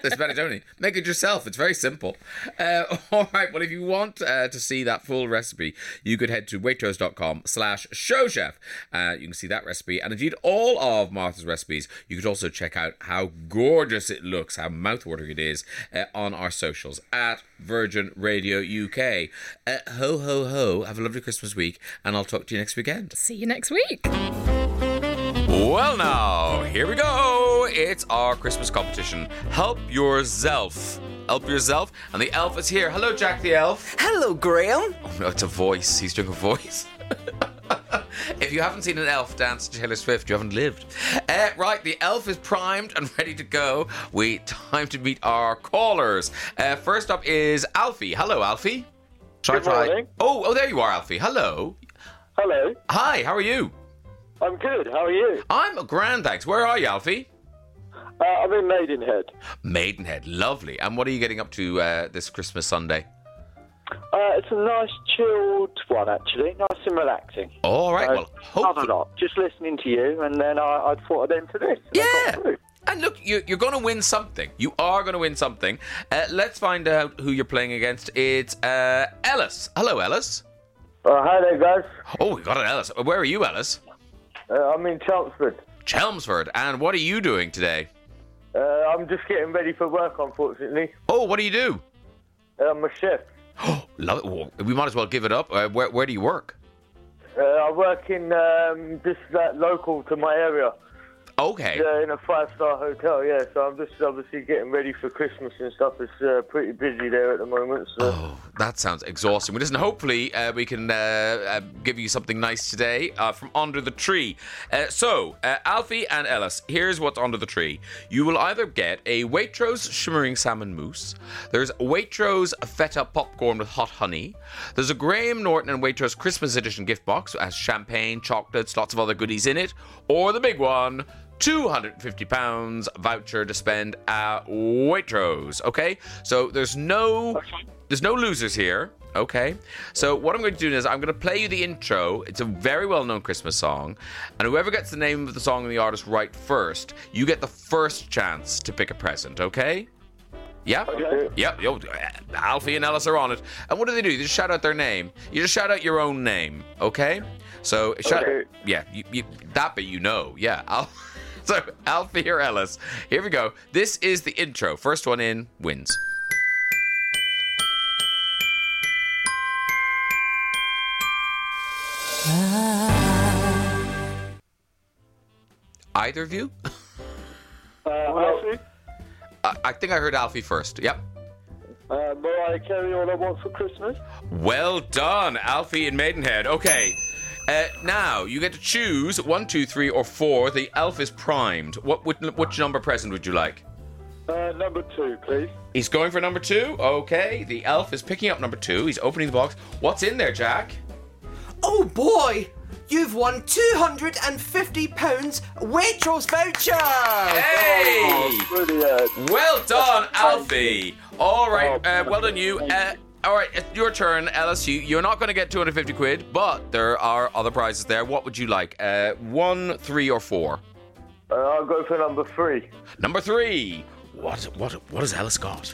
There's panettone. Make it yourself. It's very simple. Uh, all right. Well, if you want uh, to see that full recipe, you could head to waitrose.com slash showchef. Uh, you can see that recipe. And indeed, all of Martha's recipes. You could also check out how gorgeous it looks, how mouthwatering it is uh, on our socials at Virgin Radio UK. Uh, ho, ho, ho. Have a lovely Christmas week. And I'll talk to you next weekend. See you next week. Well, now, here we go. It's our Christmas competition. Help yourself. Help yourself. And the elf is here. Hello, Jack the elf. Hello, Graham. Oh, no, it's a voice. He's doing a voice. if you haven't seen an elf dance to Taylor Swift, you haven't lived. Uh, right, the elf is primed and ready to go. We time to meet our callers. Uh, first up is Alfie. Hello, Alfie. Try, Good try. morning. Oh, oh, there you are, Alfie. Hello. Hello, Hi. How are you? I'm good. How are you? I'm grand, thanks. Where are you, Alfie? Uh, I'm in Maidenhead. Maidenhead, lovely. And what are you getting up to uh, this Christmas Sunday? Uh, it's a nice chilled one, actually. Nice and relaxing. All right, Uh, well, hopefully. lot. Just listening to you, and then I, I thought I'd enter this. Yeah. And look, you, you're going to win something. You are going to win something. Uh, let's find out who you're playing against. It's uh, Ellis. Hello, Ellis. Uh, hi there, guys. Oh, we got an Ellis. Where are you, Ellis? Uh, I'm in Chelmsford. Chelmsford. And what are you doing today? Uh, I'm just getting ready for work, unfortunately. Oh, what do you do? Uh, I'm a chef. Love it. We might as well give it up. Uh, where, where do you work? Uh, I work in um, just that local to my area. Okay. Yeah, in a five-star hotel. Yeah, so I'm just obviously getting ready for Christmas and stuff. It's uh, pretty busy there at the moment. So. Oh, that sounds exhausting. Well, listen, hopefully uh, we can uh, uh, give you something nice today uh, from under the tree. Uh, so, uh, Alfie and Ellis, here's what's under the tree. You will either get a Waitrose shimmering salmon mousse. There's Waitrose feta popcorn with hot honey. There's a Graham Norton and Waitrose Christmas edition gift box that has champagne, chocolates, lots of other goodies in it. Or the big one. £250 voucher to spend at Waitrose. Okay, so there's no there's no losers here. Okay, so what I'm going to do is I'm going to play you the intro. It's a very well known Christmas song, and whoever gets the name of the song and the artist right first, you get the first chance to pick a present. Okay. Yeah. Okay. Yep. Yo, Alfie and Ellis are on it. And what do they do? They just shout out their name. You just shout out your own name. Okay. So shout. Okay. Yeah. You, you, that bit you know. Yeah. Al- so Alfie or Ellis. Here we go. This is the intro. First one in wins. Either of you? Uh, Alfie, I, I think I heard Alfie first. Yep. uh, Mariah Carey, All I Want for Christmas. Well done, Alfie in Maidenhead. Okay. Uh, now you get to choose one, two, three, or four. The elf is primed. What, which, which number present would you like? Uh, number two, please. He's going for number two. Okay. The elf is picking up number two. He's opening the box. What's in there, Jack? Oh boy! You've won £250 Waitrose voucher! Hey! Brilliant. Well done, Alfie. All right. Uh, well done, you. Uh, all right, it's your turn, Ellis. You, you're not going to get 250 quid, but there are other prizes there. What would you like? Uh, one, three, or four? Uh, I'll go for number three. Number three. What what what has Ellis got?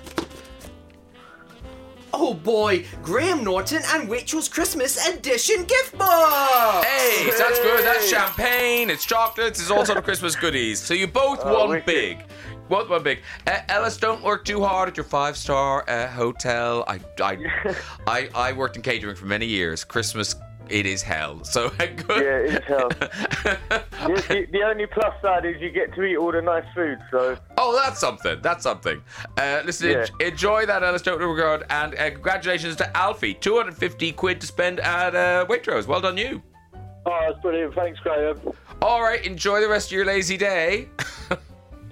Oh boy! Graham Norton and Waitrose Christmas Edition gift box! Hey, that's good. That's champagne. It's chocolates. It's all sort of Christmas goodies. So you both won wicked. big. Both won big. Uh, Ellis, don't work too hard at your five star uh, hotel. I I, I I worked in catering for many years. Christmas. It is hell. So. Yeah, it's hell. the, the, only plus side is you get to eat all the nice food. So Oh, that's something. That's something. Uh, listen, Yeah. en- enjoy that, Ellis. Don't regard. And uh, congratulations to Alfie. 250 quid to spend at uh, Waitrose. Well done, you. Oh, that's brilliant. Thanks, Graham. All right, enjoy the rest of your lazy day.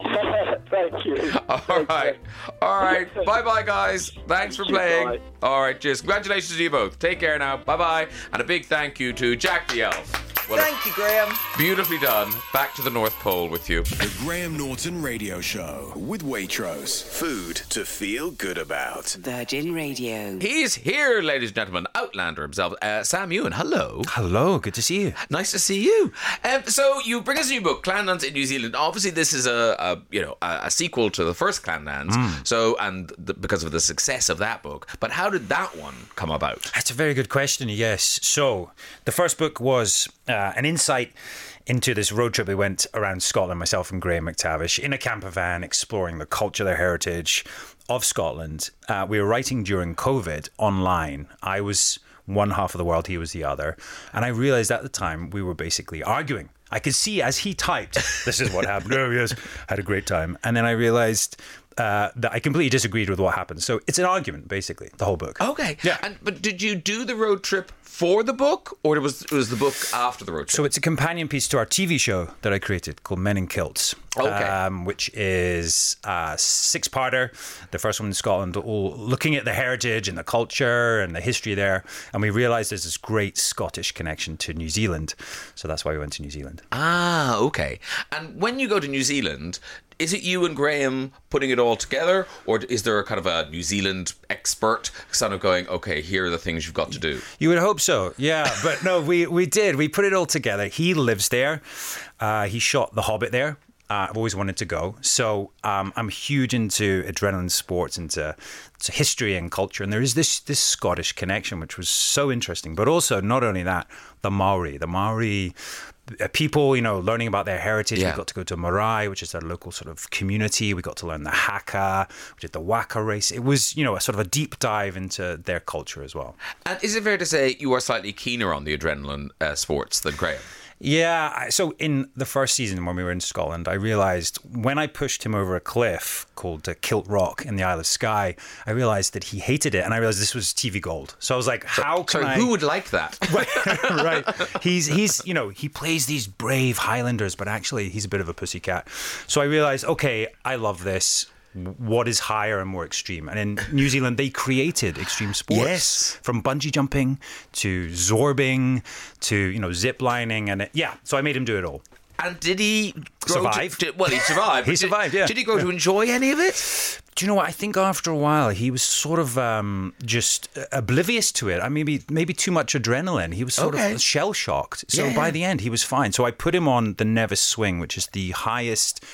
Thank you. All right. All right. bye bye, guys. Thanks for playing. Bye. All right. Cheers. Congratulations to you both. Take care now. Bye bye. And a big thank you to Jack the Elf. Well, Thank you, Graham. beautifully done. Back to the North Pole with you. The Graham Norton Radio Show with Waitrose. Food to feel good about. Virgin Radio. He's here, ladies and gentlemen. Outlander himself. Uh, Sam Heughan. Hello. Hello, good to see you. Nice to see you. Um, so you bring us a new book, Clanlands in New Zealand. Obviously, this is a, a you know a, a sequel to the first Clanlands. So and the, because of the success of that book. But how did that one come about? That's a very good question, yes. So, the first book was uh, an insight into this road trip we went around Scotland, myself and Graham McTavish, in a camper van, exploring the culture, the heritage of Scotland. Uh, we were writing during COVID online. I was one half of the world, he was the other. And I realized at the time we were basically arguing. I could see as he typed, this is what happened. Oh, yes, had a great time. And then I realized uh, that I completely disagreed with what happened. So it's an argument, basically, the whole book. Okay. Yeah. And but did you do the road trip for the book, or was was the book after the road trip? So it's a companion piece to our TV show that I created called Men in Kilts. Okay. Um, which is a six-parter. The first one in Scotland, all looking at the heritage and the culture and the history there. And we realised there's this great Scottish connection to New Zealand. So that's why we went to New Zealand. ah, okay. And when you go to New Zealand. Is it you and Graham putting it all together, or is there a kind of a New Zealand expert kind of going, okay, here are the things you've got to do? You would hope so, yeah. But no, we, we did. We put it all together. He lives there. Uh, he shot The Hobbit there. Uh, I've always wanted to go. So um, I'm huge into adrenaline sports, into, into history and culture. And there is this this Scottish connection, which was so interesting. But also, not only that, the Maori, the Maori uh, people, you know, learning about their heritage. Yeah. We got to go to Marae, which is their local sort of community. We got to learn the haka, we did the waka race. It was, you know, a sort of a deep dive into their culture as well. And is it fair to say you are slightly keener on the adrenaline uh, sports than Graham? Yeah. So in the first season when we were in Scotland, I realized when I pushed him over a cliff called uh, Kilt Rock in the Isle of Skye, I realized that he hated it, and I realized this was TV gold. So I was like, how can Sorry, I? who would like that? right. He's he's you know he plays these brave Highlanders, but actually he's a bit of a pussycat. So I realized, okay, I love this. What is higher and more extreme? And in New Zealand, they created extreme sports Yes. from bungee jumping to zorbing to you know zip lining, and it, yeah. So I made him do it all. And did he grow to- Survive? did- well, he survived. He did- survived, yeah. Did he grow to enjoy any of it? Do you know what? I think after a while he was sort of um, just oblivious to it. I maybe maybe too much adrenaline. He was sort Okay. of shell shocked. So Yeah. by the end he was fine. So I put him on the Nevis swing, which is the highest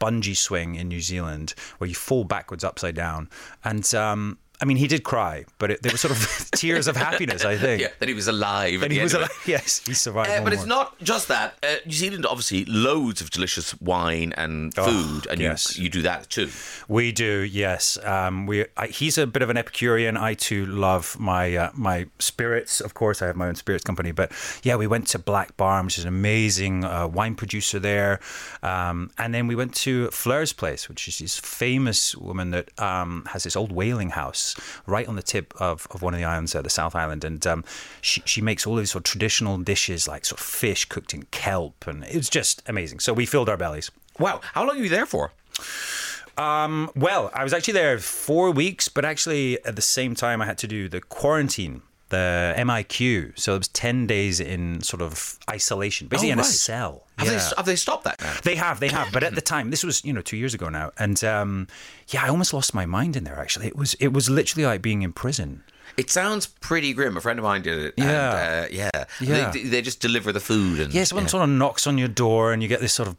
bungee swing in New Zealand, where you fall backwards upside down. And um, I mean, he did cry, but it, there were sort of tears of happiness. I think. Yeah, that he was alive. he was alive. Yes, he survived. Uh, but it's more. not just that. Uh, New Zealand, obviously, loads of delicious wine and Oh, food, and yes. you, you do that too. We do, yes. Um, we I, he's a bit of an Epicurean. I too love my uh, my spirits. Of course, I have my own spirits company. But yeah, we went to Black Barn, which is an amazing uh, wine producer there, um, and then we went to Fleur's place, which is this famous woman that um, has this old whaling house right on the tip of, of one of the islands, uh, the South Island, and um, she she makes all these sort of traditional dishes like sort of fish cooked in kelp, and it was just amazing. So we filled our bellies. Wow, how long were you there for? Um, well, I was actually there four weeks, but actually at the same time I had to do the quarantine, the MIQ. So it was ten days in sort of isolation, basically Oh, in a cell. Have, Yeah. they, have they stopped that now? They have, they have. But at the time, this was you know two years ago now, and um, yeah, I almost lost my mind in there. Actually, it was it was literally like being in prison. It sounds pretty grim. A friend of mine did it. Yeah. And, uh, yeah. Yeah. They, they just deliver the food. And, Yeah, someone yeah. sort of knocks on your door and you get this sort of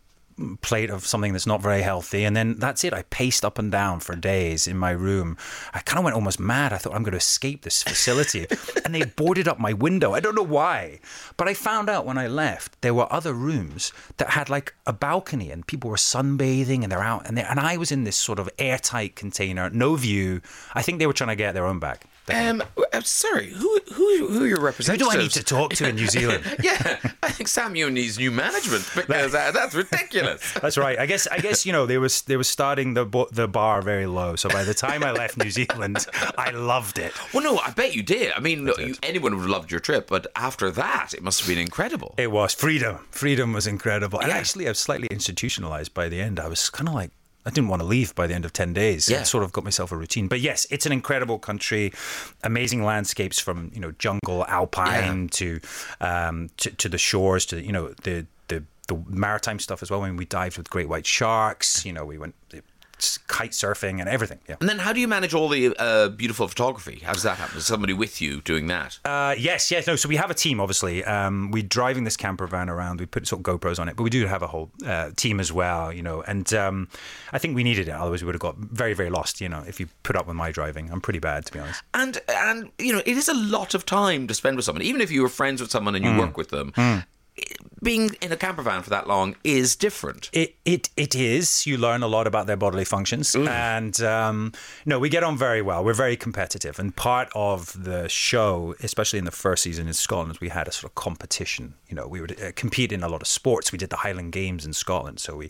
plate of something that's not very healthy and then that's it. I paced up and down for days in my room. I kind of went almost mad. I thought i'm going to escape this facility. And they boarded up my window. I don't know why but i found out when i left there were other rooms that had like a balcony and people were sunbathing and they're out and, they and i was in this sort of airtight container no view. I think they were trying to get their own back Um, uh, sorry, who who who are your representatives? who do i need to talk to in new zealand yeah, I think Samuel needs new management because uh, that's ridiculous. That's right. I guess I guess you know they was they were starting the the bar very low. So by the time I left New Zealand, I loved it. Well, no, I bet you did. I mean, you, anyone would have loved your trip, but after that, it must have been incredible. It was freedom. Freedom was incredible. And actually, I was slightly institutionalized by the end. I was kind of like. I didn't want to leave by the end of 10 days. Yeah. I sort of got myself a routine. But yes, it's an incredible country. Amazing landscapes from, you know, jungle, alpine to, um, to to the shores to, you know, the, the the maritime stuff as well. When we dived with great white sharks, you know, we went kite surfing and everything. Yeah. And then, how do you manage all the uh, beautiful photography? How does that happen? Is somebody with you doing that? Uh, yes, yes, no. So we have a team, obviously. Um, we're driving this camper van around. We put sort of GoPros on it, but we do have a whole uh, team as well, you know. And um, I think we needed it. Otherwise, we would have got very, very lost, you know, if you put up with my driving. I'm pretty bad, to be honest. And and you know, it is a lot of time to spend with someone. Even if you were friends with someone and you work with them, being in a camper van for that long is different. It it it is. You learn a lot about their bodily functions, and um, no, we get on very well. We're very competitive, and part of the show, especially in the first season in Scotland, we had a sort of competition. You know, we would uh, compete in a lot of sports. We did the Highland Games in Scotland, so we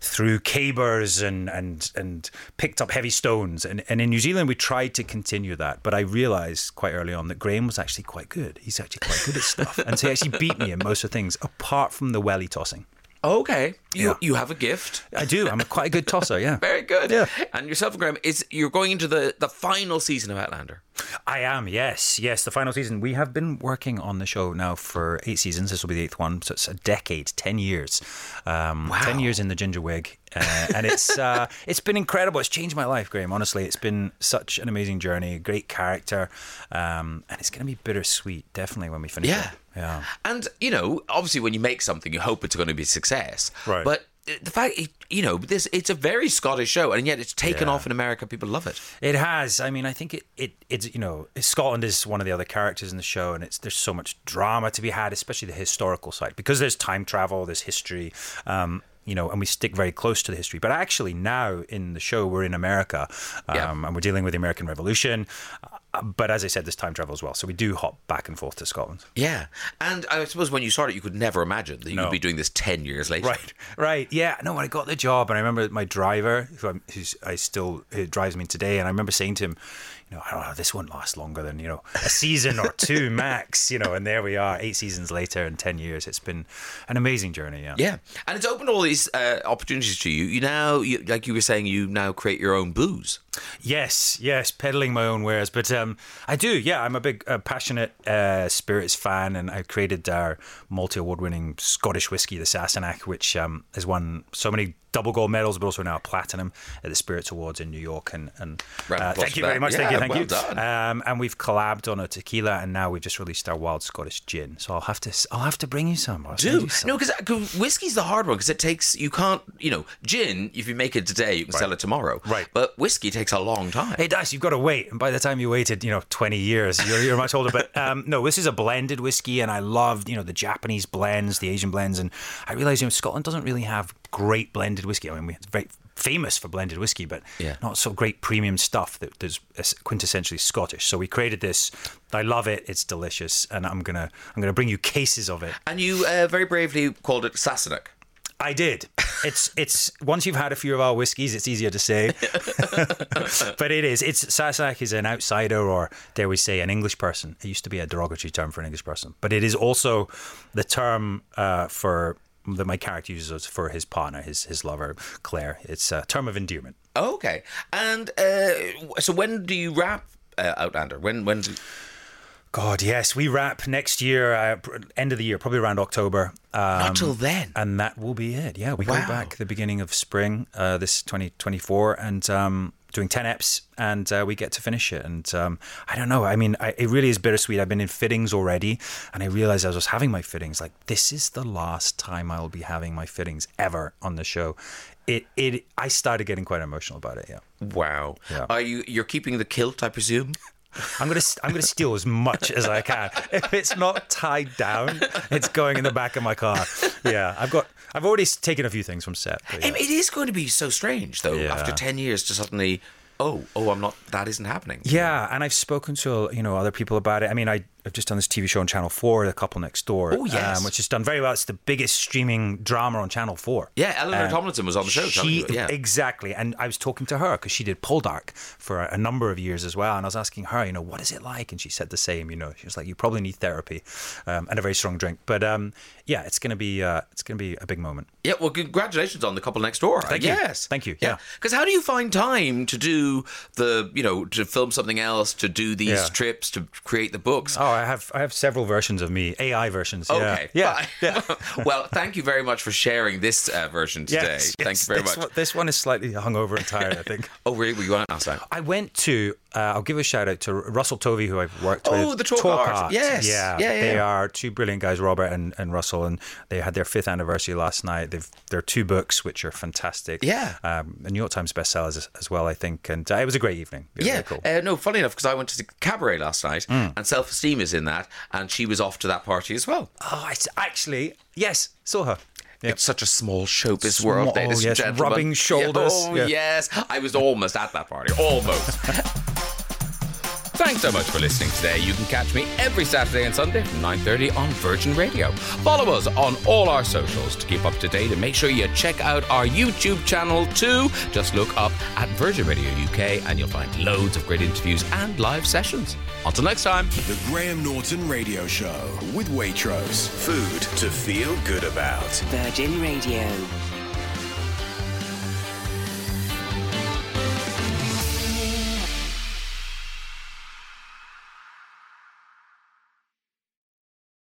threw cabers and and and picked up heavy stones. And and in New Zealand, we tried to continue that, but I realised quite early on that Graham was actually quite good. He's actually quite good at stuff, and so he actually beat me in most of the things, apart from the welly tossing. Okay, you Yeah. you have a gift. I do. I'm quite a good tosser. Yeah. Very good. Yeah. And yourself and Graham is you're going into the the final season of Outlander. I am, yes, yes. The final season. We have been working on the show now for eight seasons. This will be the eighth one, so it's a decade, ten years, um, ten years in the ginger wig, uh, and it's uh, it's been incredible. It's changed my life, Graham. Honestly, it's been such an amazing journey. Great character, um, and it's going to be bittersweet, definitely when we finish. Yeah. it. yeah. And you know, obviously, when you make something, you hope it's going to be a success. Right. But the fact, you know, this it's a very Scottish show, and yet it's taken Yeah. off in America. People love it. It has. I mean, I think it, it it's you know Scotland is one of the other characters in the show, and it's there's so much drama to be had, especially the historical side, because there's time travel, there's history. Um, you know, and we stick very close to the history. But actually, now in the show, we're in America, um, Yeah. and we're dealing with the American Revolution. Uh, but as I said, this time travel as well, so we do hop back and forth to Scotland. Yeah, and I suppose when you started, you could never imagine that you No. would be doing this ten years later. Right, right. Yeah, no, when I got the job, and I remember my driver, who I'm, who's I still who drives me today, and I remember saying to him, you know, I don't know, this won't last longer than you know a season or two max, you know. And there we are, eight seasons later and ten years. It's been an amazing journey. Yeah. Yeah, and it's opened all these uh, opportunities to you. You now, you, like you were saying, you now create your own booze. Yes, yes, peddling my own wares, but um, I do. Yeah, I'm a big, uh, passionate uh, spirits fan, and I created our multi-award-winning Scottish whiskey, the Sassenach, which um, has won so many double gold medals, but also now platinum at the Spirits Awards in New York. And, and uh, thank you very much. thank you, thank well you. done. Um, and we've collabed on a tequila, and now we've just released our wild Scottish gin. So I'll have to, I'll have to bring you some. I'll Do you some. no, because whiskey's the hard one because it takes you can't you know gin. If you make it today, you can sell it tomorrow. Right. but whiskey takes a long time. It does. You've got to wait, and by the time you waited, you know, twenty years, you're, you're much older. But um, no, this is a blended whiskey, and I loved, you know, the Japanese blends, the Asian blends, and I realized, you know, Scotland doesn't really have great blended whiskey. I mean, we're very famous for blended whiskey, but Yeah. not so great premium stuff that is quintessentially Scottish. So we created this. I love it. It's delicious, and I'm gonna I'm gonna bring you cases of it. And you uh, very bravely called it Sassenach. I did. It's it's once you've had a few of our whiskies, it's easier to say. but it is. It's Sassenach is an outsider, or dare we say, an English person. It used to be a derogatory term for an English person, but it is also the term uh, for that my character uses for his partner, his his lover, Claire. It's a term of endearment. Okay, and uh, so when do you wrap uh, Outlander? When when? Do, God, yes, we wrap next year, uh, end of the year, probably around October. Um, Not till then. and that will be it. Yeah, we Wow. go back the beginning of spring, uh, this 2024, and um, doing 10 eps, and uh, we get to finish it. And um, I don't know. I mean, I, it really is bittersweet. I've been in fittings already, and I realized as I was having my fittings, like this is the last time I will be having my fittings ever on the show. It, it, I started getting quite emotional about it. Yeah. wow. Yeah. Are you you're keeping the kilt? I presume. I'm gonna I'm gonna steal as much as I can. If it's not tied down, it's going in the back of my car. Yeah, I've got I've already taken a few things from set. yeah. it is going to be so strange, though. Yeah. After ten years, to suddenly, oh, oh, I'm not. That isn't happening. Yeah, and I've spoken to you know other people about it. I mean, I, I've just done this TV show on Channel Four, The Couple Next Door. Oh, yes. um, which has done very well. It's the biggest streaming drama on Channel Four. Yeah, Eleanor Um, Tomlinson was on the show. She yeah. exactly, and I was talking to her because she did Poldark for a, a number of years as well, and I was asking her, you know, what is it like, and she said the same. You know, she was like, you probably need therapy um, and a very strong drink, but um, yeah, it's gonna be uh, it's gonna be a big moment. Yeah, well, congratulations on the couple next door. Thank you. yes, Thank you, yeah. Because how do you find time to do the, you know, to film something else, to do these Yeah. trips, to create the books? Oh, I have I have several versions of me, AI versions. Yeah. Okay. Yeah. fine. well, thank you very much for sharing this uh, version today. Yes, thank yes. you very this much. One, this one is slightly hungover and tired, I think. Oh, really? Were you on last night? I went to. Uh, I'll give a shout out to Russell Tovey, who I've worked with. Oh, the Talk Art. Yes. Yeah, Yeah, yeah, They yeah. are two brilliant guys, Robert and, and Russell, and they had their fifth anniversary last night. They've their two books, which are fantastic. Yeah. um, the New York Times bestsellers as, as well, I think, and uh, it was a great evening. Yeah. really cool. Mm. Uh, no, funny enough, because I went to the cabaret last night, and Self Esteem is in that, and she was off to that party as well. oh, I s- actually, yes, saw her. Yeah. It's such a small showbiz Small- world, ladies oh, yes, and gentlemen. rubbing shoulders. Yeah, oh, Yeah. yes. I was almost at that party. Almost. Thanks so much for listening today. You can catch me every Saturday and Sunday from 9.30 on Virgin Radio. Follow us on all our socials to keep up to date and make sure you check out our YouTube channel too. Just look up at Virgin Radio UK and you'll find loads of great interviews and live sessions. Until next time. The Graham Norton Radio Show with Waitrose. Food to feel good about. Virgin Radio.